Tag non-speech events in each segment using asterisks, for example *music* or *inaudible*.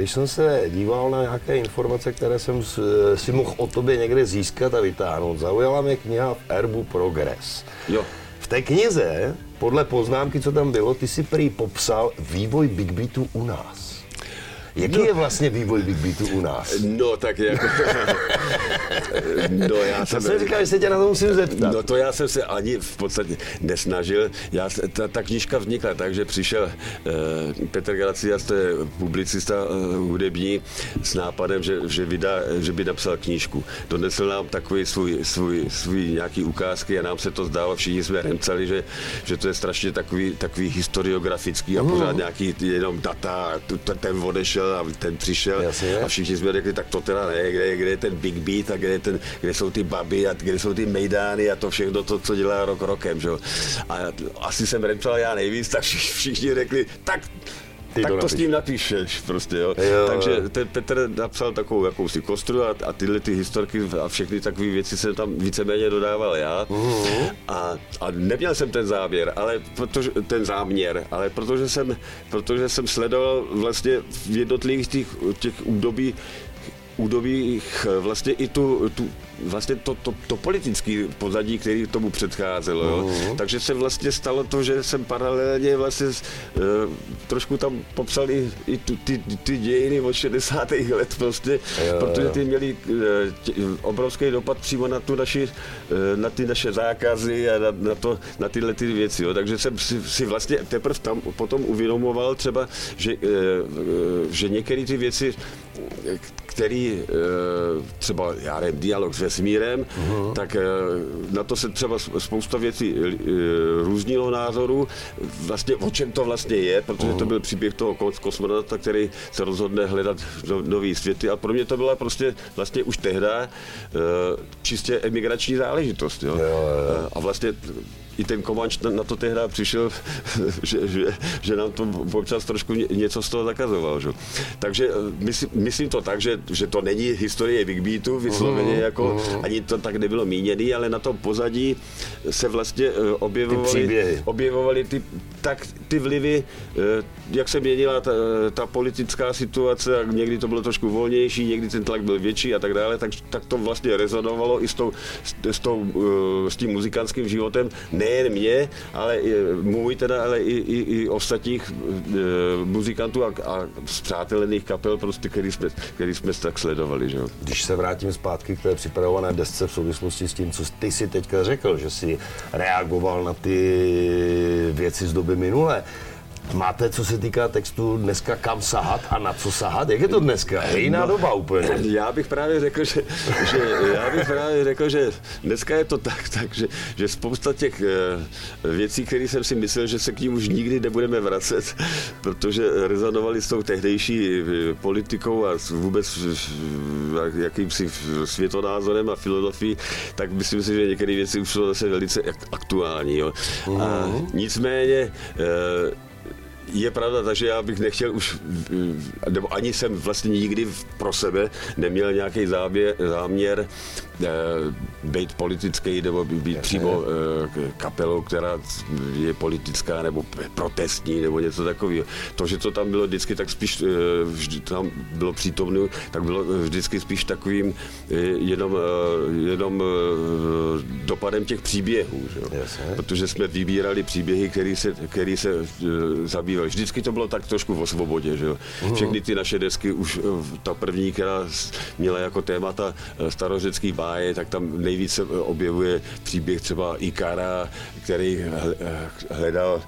Když jsem se díval na nějaké informace, které jsem si mohl o tobě někde získat a vytáhnout, zaujala mě kniha v Erbu Progress. Jo. V té knize, podle poznámky, co tam bylo, ty si prý popsal vývoj Big Beatu u nás. Jaký no. je vlastně vývoj Big Beatu u nás? No, tak jako... *laughs* no, já jsem... jsem říkal, že se tě na to musím zeptat. No to já jsem se ani v podstatě nesnažil. Já, ta, ta knížka vznikla tak, že přišel uh, Petr Galacias, to je publicista uh, hudební, s nápadem, že, že, vydá, že by napsal knížku. Donesl nám takový svůj, svůj, svůj nějaký ukázky a nám se to zdálo, všichni jsme remcali, že, že to je strašně takový, takový historiografický a pořád nějaký jenom data, ten odešel přišel a ten přišel Jasně. a všichni jsme řekli, tak to teda ne, kde, kde je ten Big Beat a kde, je ten, kde jsou ty baby a kde jsou ty mejdány a to všechno to, co dělá rok rokem. Že? A asi jsem repsal já nejvíc, tak všichni řekli, tak ty tak to, to s tím napíšeš prostě, jo. jo. Takže ten Petr napsal takovou jakousi kostru a, a tyhle ty historky a všechny takové věci jsem tam víceméně dodával já. Uh-huh. A, a neměl jsem ten závěr, ale protože, ten záměr, ale protože jsem, protože jsem sledoval vlastně v jednotlivých těch, těch údobí údobích vlastně i tu, tu vlastně to, to, to politické pozadí, který tomu předcházelo. Jo? Uh-huh. Takže se vlastně stalo to, že jsem paralelně vlastně uh, trošku tam popsal i, i tu, ty, ty dějiny od 60. let prostě, jo, protože ty měli uh, tě, obrovský dopad přímo na tu naši, uh, na ty naše zákazy a na, na, to, na tyhle ty věci. Jo? Takže jsem si, si vlastně teprve tam potom uvědomoval třeba, že, uh, že některé ty věci, který třeba, já nevím, dialog s vesmírem, uh-huh. tak eh, na to se třeba spousta věcí eh, různilo názoru, vlastně o čem to vlastně je, protože uh-huh. to byl příběh toho kosmonauta, který se rozhodne hledat no, nový světy a pro mě to byla prostě vlastně už tehdy eh, čistě emigrační záležitost. Jo? Jo, jo. A vlastně i ten Komanč na to tehdy přišel, *laughs* že, že, že nám to občas trošku něco z toho zakazoval. Že? Takže myslím, myslím to tak, že, že to není historie Big Beatu vysloveně, uh-huh, jako uh-huh. ani to tak nebylo míněný, ale na tom pozadí se vlastně eh, objevovaly ty, objevovaly ty, tak ty vlivy, eh, jak se měnila ta, ta politická situace, někdy to bylo trošku volnější, někdy ten tlak byl větší a tak dále, tak, tak to vlastně rezonovalo i s, tou, s, tou, eh, s tím muzikantským životem, nejen mě, ale i, můj teda, ale i, i, i ostatních muzikantů a, a zpřátelených kapel, prostě, který jsme, který jsme tak sledovali. Že? Když se vrátím zpátky k té připravované desce v souvislosti s tím, co ty si teďka řekl, že si reagoval na ty věci z doby minulé, Máte, co se týká textu, dneska kam sahat a na co sahat? Jak je to dneska? Je jiná no, doba úplně. *clears throat* Já bych právě řekl, že, že, já bych právě řekl, že dneska je to tak, *laughs* tak že, že spousta těch eh, věcí, které jsem si myslel, že se k ním už nikdy nebudeme vracet, *laughs* protože rezonovali s tou tehdejší eh, politikou a vůbec eh, jakýmsi světonázorem a filozofií, tak myslím si, že některé věci už jsou zase velice aktuální. Jo. A mhm. nicméně je pravda, takže já bych nechtěl už, nebo ani jsem vlastně nikdy pro sebe neměl nějaký záměr Eh, být politický nebo být přímo eh, kapelou, která je politická nebo protestní nebo něco takového. To, že to tam bylo vždycky tak spíš, eh, vždy tam bylo přítomné, tak bylo vždycky spíš takovým jenom, jenom dopadem těch příběhů. Že? Protože jsme vybírali příběhy, které se, který se zabývaly. Vždycky to bylo tak trošku o svobodě. Že? Mhm. Všechny ty naše desky, už ta první, která měla jako témata starořecký báj, máje, tak tam nejvíce objevuje příběh třeba Ikara, který hledal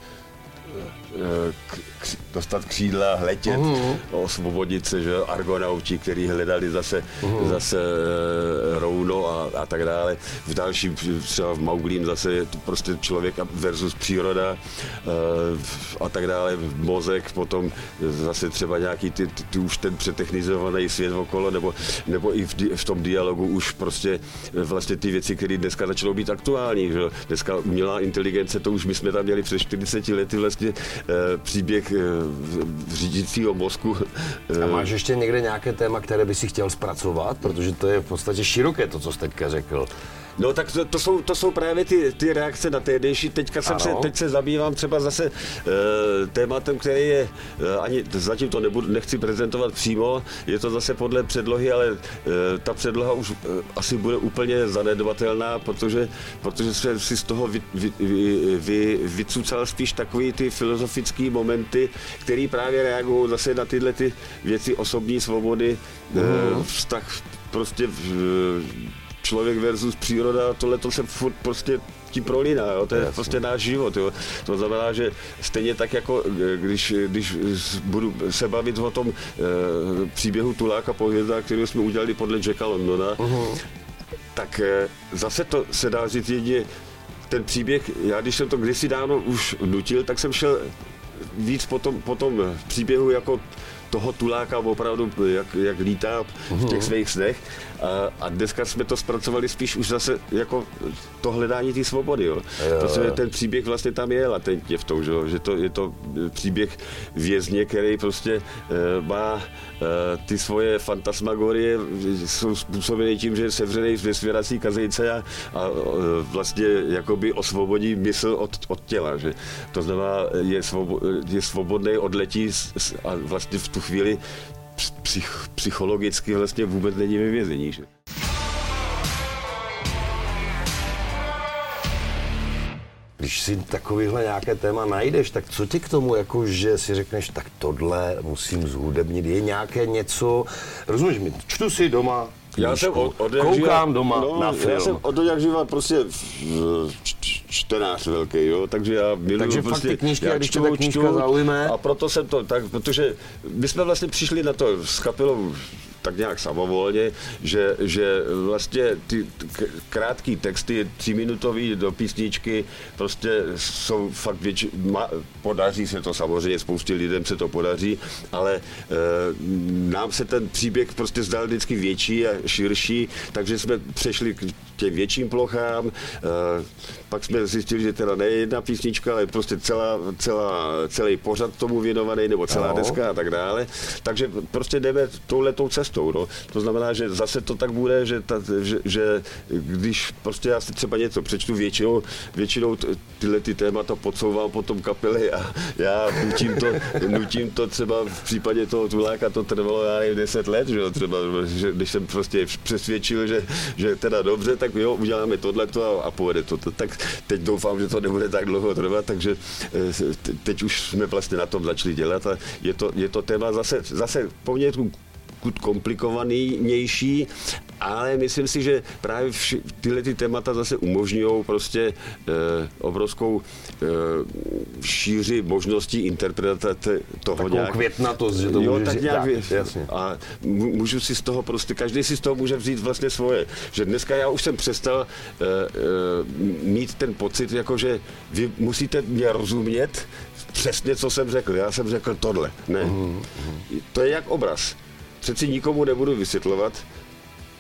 dostat křídla, letět, uh-huh. osvobodit se, že argonauti, kteří hledali zase, uh-huh. zase uh, rouno a, a tak dále. V dalším, třeba v Mauglím zase je to prostě člověk versus příroda uh, a tak dále, mozek, potom zase třeba nějaký ty, ty, ty už ten přetechnizovaný svět okolo, nebo, nebo i v, di, v tom dialogu už prostě vlastně ty věci, které dneska začnou být aktuální. Že? Dneska umělá inteligence, to už my jsme tam měli před 40 lety vlastně uh, příběh Eh, řídícího mozku. A máš ještě někde nějaké téma, které by si chtěl zpracovat? Protože to je v podstatě široké, to, co jsi teďka řekl. No tak to, to, jsou, to jsou právě ty, ty reakce na tehdejší. Teďka jsem se, teď se zabývám třeba zase e, tématem, který je, e, ani zatím to nebudu, nechci prezentovat přímo, je to zase podle předlohy, ale e, ta předloha už e, asi bude úplně zanedbatelná, protože, protože se si z toho vy, vy, vy, vy, vycucal spíš takový ty filozofické momenty, které právě reagují zase na tyhle ty věci osobní svobody, mm. vztah prostě člověk versus příroda, tohle to se furt prostě tím prolíná, jo? to je Jasně. prostě náš život. Jo? To znamená, že stejně tak jako když, když budu se bavit o tom e, příběhu Tuláka po hvězdách, který jsme udělali podle Jacka Londona, uh-huh. tak e, zase to se dá říct jedině, ten příběh, já když jsem to kdysi dávno už nutil, tak jsem šel víc po tom, po tom příběhu jako toho tuláka opravdu, jak, jak lítá v těch svých snech. A, a dneska jsme to zpracovali spíš už zase jako to hledání té svobody. Jo. Jo, Protože ten příběh vlastně tam je latentně v tom, že, že to, je to příběh vězně, který prostě e, má e, ty svoje fantasmagorie, jsou způsobeny tím, že je sevřený ve svěrací kazejce a, a e, vlastně jakoby osvobodí mysl od, od těla. Že? To znamená, je, svobo, je svobodný, odletí a vlastně v tu chvíli psych, psychologicky vlastně vůbec není ve vězení. Že? Když si takovýhle nějaké téma najdeš, tak co ti k tomu, jako že si řekneš, tak tohle musím zhudebnit, je nějaké něco, rozumíš mi, čtu si doma já jsem od, od Koukám živa, doma no, na film. Já jsem od jak živa prostě čtenář velký, jo, takže já miluju takže prostě, fakt ty knížky, já když čtu, ta knížka čtu, zaujme. A proto jsem to, tak, protože my jsme vlastně přišli na to s kapelou tak nějak samovolně, že, že vlastně ty krátké texty, tříminutový do písničky, prostě jsou fakt větši, ma, podaří se to samozřejmě, spoustě lidem se to podaří, ale e, nám se ten příběh prostě zdal vždycky větší a širší, takže jsme přešli k těm větším plochám, e, pak jsme zjistili, že teda ne jedna písnička, ale prostě celá, celá, celý pořad tomu věnovaný, nebo celá no. deska a tak dále. Takže prostě jdeme touhletou cestou. No. To znamená, že zase to tak bude, že, ta, že, že když prostě já si třeba něco přečtu většinou, většinou tyhle ty témata podsouvám potom kapely a já nutím to, nutím to třeba v případě toho Tuláka to trvalo já nevím 10 let, že jo, třeba, že když jsem prostě přesvědčil, že, že teda dobře, tak jo, uděláme tohleto a, a povede to. Tak teď doufám, že to nebude tak dlouho trvat, takže eh, teď už jsme vlastně na tom začali dělat a je to, je to téma zase, zase poměrně komplikovanější, ale myslím si, že právě vši, tyhle ty témata zase umožňují prostě e, obrovskou e, šíři možností interpretace toho Takovou nějak. květnatost, že to jo, tak nějak, dát, jasně. A můžu si z toho prostě, každý si z toho může vzít vlastně svoje. Že dneska já už jsem přestal e, e, mít ten pocit, jako že vy musíte mě rozumět, přesně, co jsem řekl. Já jsem řekl tohle. Ne. Mm-hmm. To je jak obraz přeci nikomu nebudu vysvětlovat,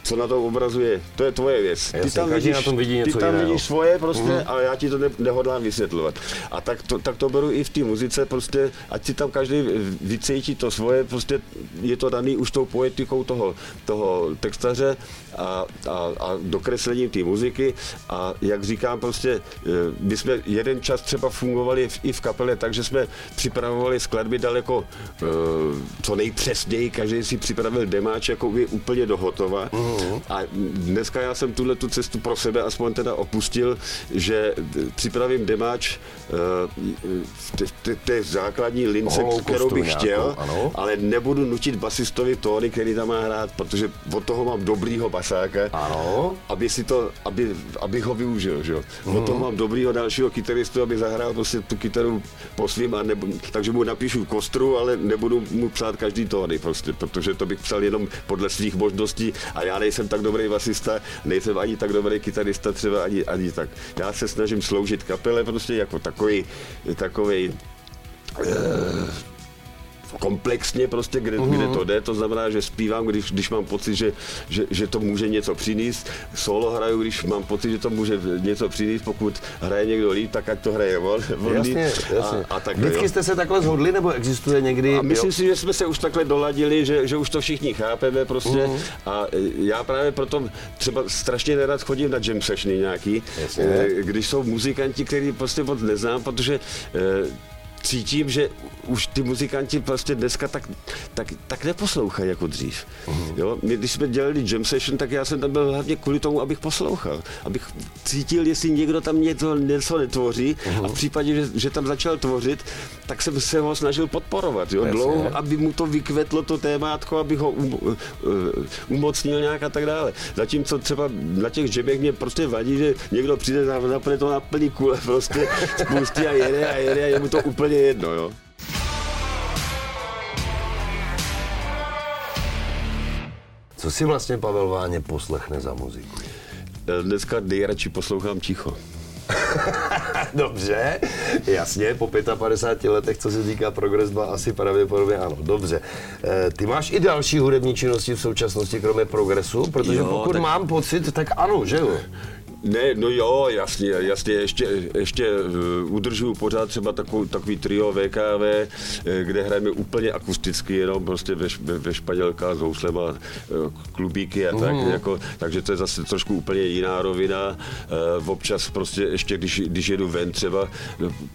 co na tom obrazu je. To je tvoje věc. Ty tam, vidíš, na tom vidí něco ty tam jiného. vidíš svoje prostě, uh-huh. ale já ti to ne, nehodlám vysvětlovat. A tak to, tak to beru i v té muzice, prostě, ať si tam každý vycítí to svoje, prostě je to daný už tou poetikou toho, toho textaře a, a, a dokreslením té muziky. A jak říkám, prostě, eh, my jsme jeden čas třeba fungovali v, i v kapele, takže jsme připravovali skladby daleko uh, co nejpřesněji, každý si připravil demáč jako úplně do hotova. A dneska já jsem tuhle tu cestu pro sebe aspoň teda opustil, že připravím demáč v eh, té základní lince, kterou bych chtěl, ano. ale nebudu nutit basistovi tóny, který tam má hrát, protože od toho mám dobrýho basáka, ano. aby si to, aby, abych ho využil, že? Mm. Od toho mám dobrýho dalšího kytaristu, aby zahrál prostě tu kytaru po svým, a nebo, takže mu napíšu kostru, ale nebudu mu psát každý tóny, prostě, protože to bych psal jenom podle svých možností a já nejsem tak dobrý basista, nejsem ani tak dobrý kytarista třeba ani, ani tak. Já se snažím sloužit kapele prostě jako takový, takový uh, komplexně prostě, kde, mm-hmm. kde to jde, to znamená, že zpívám, když, když mám pocit, že, že, že to může něco přinést, solo hraju, když mám pocit, že to může něco přinést, pokud hraje někdo líp, tak ať to hraje on. Jasně, jasně. A, a takhle, Vždycky jo. jste se takhle zhodli, nebo existuje někdy... A myslím jo. si, že jsme se už takhle doladili, že, že už to všichni chápeme prostě mm-hmm. a já právě proto třeba strašně nerad chodím na jam sessiony nějaký, jasně. Eh, když jsou muzikanti, který prostě moc neznám, protože eh, cítím, že už ty muzikanti prostě dneska tak, tak, tak neposlouchají jako dřív. Uh-huh. Jo? My, když jsme dělali jam session, tak já jsem tam byl hlavně kvůli tomu, abych poslouchal. Abych cítil, jestli někdo tam něco, něco netvoří uh-huh. a v případě, že, že tam začal tvořit, tak jsem se ho snažil podporovat. Jo? Dlouho, aby mu to vykvetlo to témátko, aby ho um, uh, umocnil nějak a tak dále. Zatímco třeba na těch jamech mě prostě vadí, že někdo přijde, zapne to na plný kule prostě spustí a jede a jede a je mu to úplně jedno. Jo? Co si vlastně Pavel Váně poslechne za muziku? Dneska nejradši poslouchám ticho. *laughs* dobře, jasně, po 55 letech, co se týká Progress 2, asi pravděpodobně ano, dobře. E, ty máš i další hudební činnosti v současnosti, kromě Progressu, protože jo, pokud tak... mám pocit, tak ano, že jo? Ne, no jo, jasně, jasně, ještě, ještě uh, udržuju pořád třeba takový, takový trio VKV, uh, kde hrajeme úplně akusticky, jenom prostě ve, ve, ve španělka s houslem a uh, klubíky a tak, mm. jako, takže to je zase trošku úplně jiná rovina. Občas prostě ještě, když, když jedu ven třeba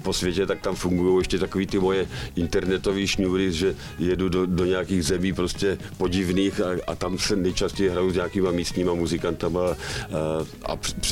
po světě, tak tam fungují ještě takový ty moje internetové šňůry, že jedu do, do nějakých zemí prostě podivných a, a tam se nejčastěji hraju s nějakýma místníma muzikantama a, a, a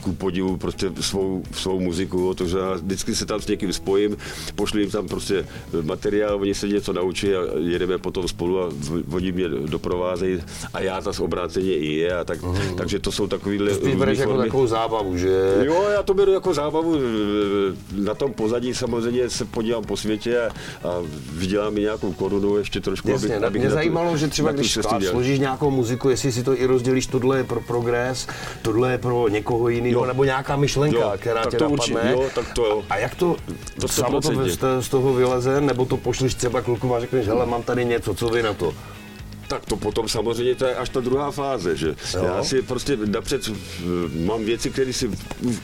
ku podivu prostě svou, svou muziku, to, že já vždycky se tam s někým spojím, pošlu jim tam prostě materiál, oni se něco naučí a jedeme potom spolu a oni mě doprovázejí a já ta obráceně i je a tak, mm. takže to jsou takovýhle To bereš jako takovou zábavu, že? Jo, já to beru jako zábavu, na tom pozadí samozřejmě se podívám po světě a, a vydělám mi nějakou korunu ještě trošku, Jasně, abych, abych mě zajímalo, tu, že třeba když složíš nějakou muziku, jestli si to i rozdělíš, tohle je pro progres, tohle je pro někoho jiného, nebo nějaká myšlenka, jo, která tě to napadne. Určitě, jo, tak to jo. A jak to, to samo to z toho vyleze, nebo to pošleš třeba klukům a řekneš, hele, mám tady něco, co vy na to? Tak to potom samozřejmě to je až ta druhá fáze, že jo. já si prostě napřed mám věci, které si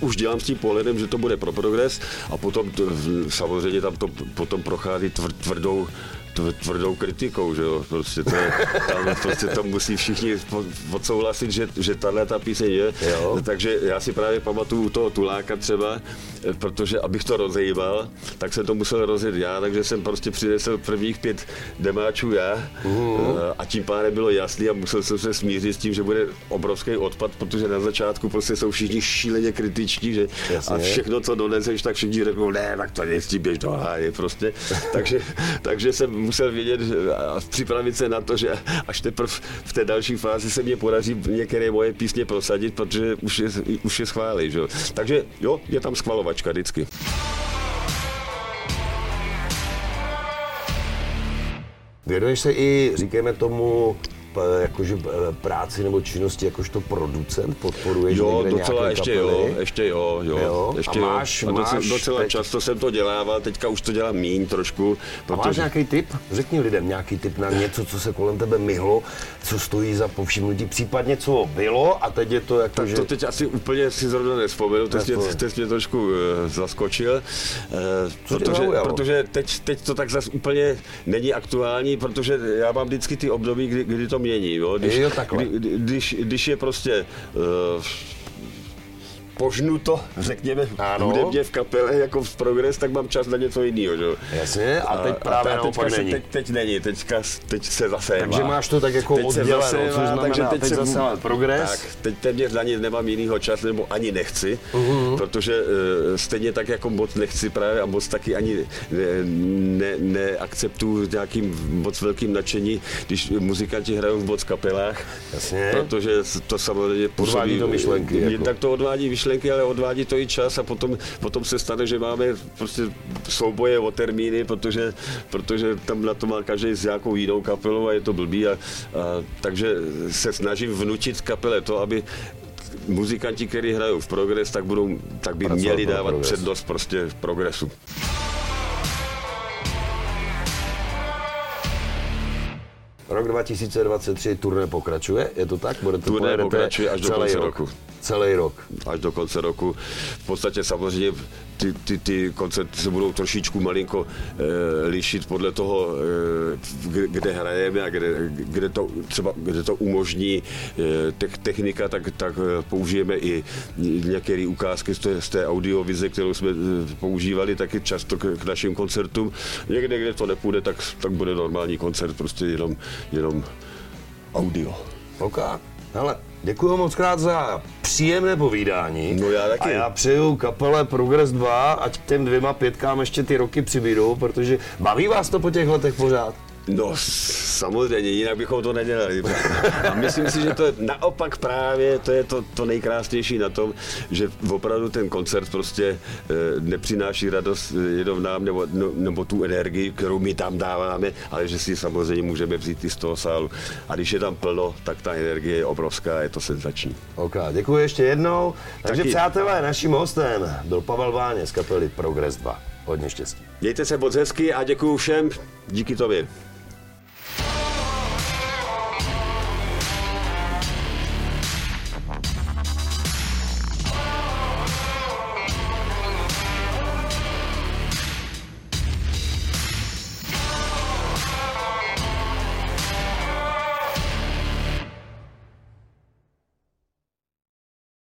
už dělám s tím pohledem, že to bude pro progres a potom to, samozřejmě tam to potom prochází tvrdou tvrdou kritikou, že jo, prostě to je, tam, *laughs* prostě to musí všichni odsouhlasit, že, že tahle ta píseň je, jo. takže já si právě pamatuju toho Tuláka třeba, protože abych to rozejval, tak jsem to musel rozjet já, takže jsem prostě přinesl prvních pět demáčů já uh-huh. a tím pádem bylo jasný a musel jsem se smířit s tím, že bude obrovský odpad, protože na začátku prostě jsou všichni šíleně kritičtí, že Jasně. a všechno, co doneseš, tak všichni řeknou, ne, tak to nestíběš do háje prostě. *laughs* takže, takže jsem musel vědět a připravit se na to, že až teprve v té další fázi se mě podaří některé moje písně prosadit, protože už je, už je schválí. Že? Takže jo, je tam schvalovačka vždycky. Věnuješ se i, říkáme tomu, jakože práci nebo činnosti jakožto producent? Podporuješ Jo, docela ještě kapely? jo, ještě jo, jo. jo? Ještě a máš, jo. A docela, máš docela teď... často jsem to dělával, teďka už to dělám míň trošku. Protože... A máš nějaký tip? Řekni lidem nějaký tip na něco, co se kolem tebe myhlo, co stojí za povšimnutí, případně co bylo a teď je to jako, tak že... to teď asi úplně si zrovna nespomenu, teď, mě, teď mě trošku uh, zaskočil, uh, protože, protože teď, teď to tak zase úplně není aktuální, protože já mám vždycky ty období, kdy, kdy to mění. Jo? Když, jo, kdy, když, když je prostě uh, požnuto, řekněme, ano. hudebně v kapele jako v progres, tak mám čas na něco jiného, že? Jasně, a teď právě a, a teďka není. Teď, teď není, teďka, teď se zase Takže má. máš to tak jako teď odděleno, se zase znamená, takže teď, teď zase mám, progres. Tak, teď téměř na ně nemám jinýho čas, nebo ani nechci, uh-huh. protože uh, stejně tak jako moc nechci právě a moc taky ani neakceptuju ne, ne nějakým moc velkým nadšení, když muzikanti hrajou v moc kapelách, Jasně. protože to samozřejmě působí, odvádí to myšlenky. Jako. Tak to odvádí myšlenky myšlenky, ale odvádí to i čas a potom, potom se stane, že máme prostě souboje o termíny, protože, protože tam na to má každý s nějakou jinou kapelou a je to blbý. A, a, takže se snažím vnutit kapele to, aby muzikanti, kteří hrajou v progres, tak, budou, tak by Pracovat měli dávat přednost prostě v progresu. Rok 2023 turné pokračuje, je to tak? Budete Turné pojedete pokračuje až do konce rok. roku. Celý rok. až do konce roku. V podstatě samozřejmě ty, ty, ty koncerty se budou trošičku malinko e, lišit podle toho, e, kde, hrajeme a kde, kde, to, třeba, kde to umožní e, te, technika, tak, tak eh, použijeme i některé ukázky z té, z té audiovize, kterou jsme používali taky často k, k našim koncertům. Někde, kde to nepůjde, tak, tak bude normální koncert, prostě jenom, jenom audio. OK. Hele, děkuji moc krát za příjemné povídání. No já taky. A já přeju kapele Progress 2, ať těm dvěma pětkám ještě ty roky přibydou, protože baví vás to po těch letech pořád. No, samozřejmě, jinak bychom to nedělali. A myslím si, že to je naopak právě, to je to, to nejkrásnější na tom, že opravdu ten koncert prostě e, nepřináší radost jenom nám, nebo, no, nebo tu energii, kterou my tam dáváme, ale že si samozřejmě můžeme vzít i z toho sálu. A když je tam plno, tak ta energie je obrovská, je to senzační. OK, děkuji ještě jednou. Takže Taky. přátelé, naším hostem byl Pavel Váně z kapely Progress 2. Hodně štěstí. Mějte se moc hezky a děkuji všem, díky tobě.